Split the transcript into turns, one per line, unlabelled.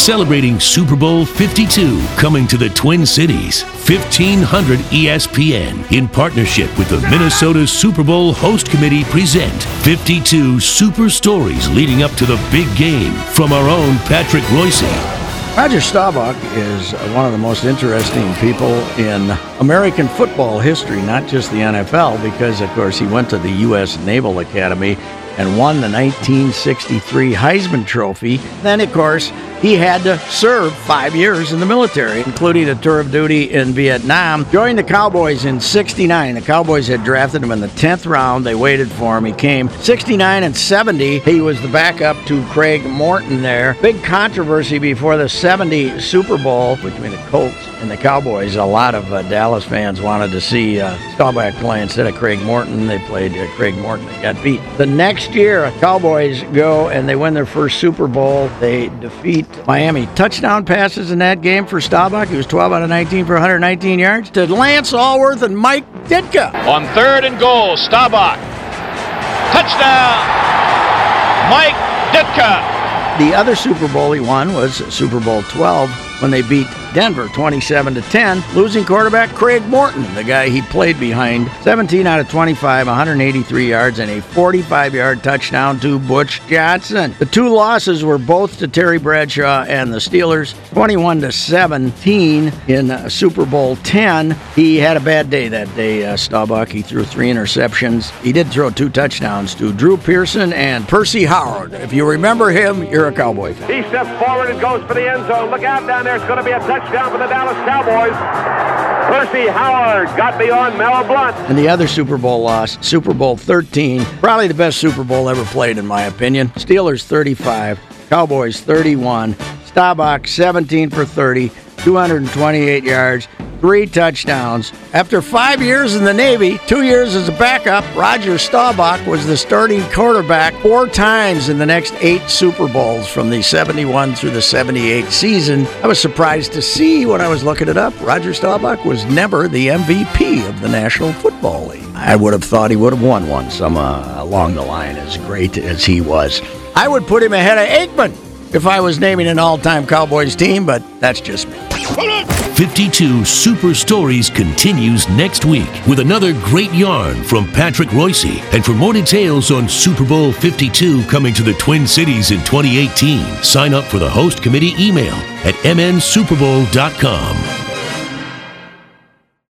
celebrating Super Bowl 52 coming to the Twin Cities. 1500 ESPN in partnership with the Minnesota Super Bowl Host Committee present 52 super stories leading up to the big game from our own Patrick Royce.
Roger Staubach is one of the most interesting people in American football history, not just the NFL, because, of course, he went to the U.S. Naval Academy and won the 1963 Heisman Trophy. Then, of course, he had to serve five years in the military, including a tour of duty in Vietnam. Joined the Cowboys in 69. The Cowboys had drafted him in the 10th round. They waited for him. He came 69 and 70. He was the backup to Craig Morton there. Big controversy before the 70 Super Bowl between the Colts and the Cowboys. A lot of uh, Dallas fans wanted to see uh, Staubach play instead of Craig Morton. They played uh, Craig Morton. They got beat. The next year, Cowboys go and they win their first Super Bowl. They defeat Miami. Touchdown passes in that game for Staubach. He was 12 out of 19 for 119 yards to Lance Alworth and Mike Ditka.
On third and goal, Staubach. Touchdown! Mike Ditka.
The other Super Bowl he won was Super Bowl 12 when they beat Denver 27 to 10, losing quarterback Craig Morton, the guy he played behind. 17 out of 25, 183 yards and a 45-yard touchdown to Butch Johnson. The two losses were both to Terry Bradshaw and the Steelers, 21 to 17 in uh, Super Bowl 10. He had a bad day that day, uh, Staubach. He threw three interceptions. He did throw two touchdowns to Drew Pearson and Percy Howard. If you remember him, you're a Cowboy fan.
He steps forward and goes for the end zone. Look out down there. It's going to be a touchdown for the Dallas Cowboys. Percy Howard got beyond Mel Blount.
And the other Super Bowl loss, Super Bowl 13, probably the best Super Bowl ever played, in my opinion. Steelers 35, Cowboys 31, Staubach 17 for 30, 228 yards, three touchdowns. After five years in the Navy, two years as a backup, Roger Staubach was the starting quarterback four times in the next eight Super Bowls from the 71 through the 78 season. I was surprised to see when I was looking it up. Roger Staubach was never the MVP of the National Football League. I would have thought he would have won one some uh, along the line, as great as he was. I would put him ahead of Aikman if I was naming an all time Cowboys team, but that's just me.
52 Super Stories continues next week with another great yarn from Patrick Royce. And for more details on Super Bowl 52 coming to the Twin Cities in 2018, sign up for the host committee email at mnsuperbowl.com.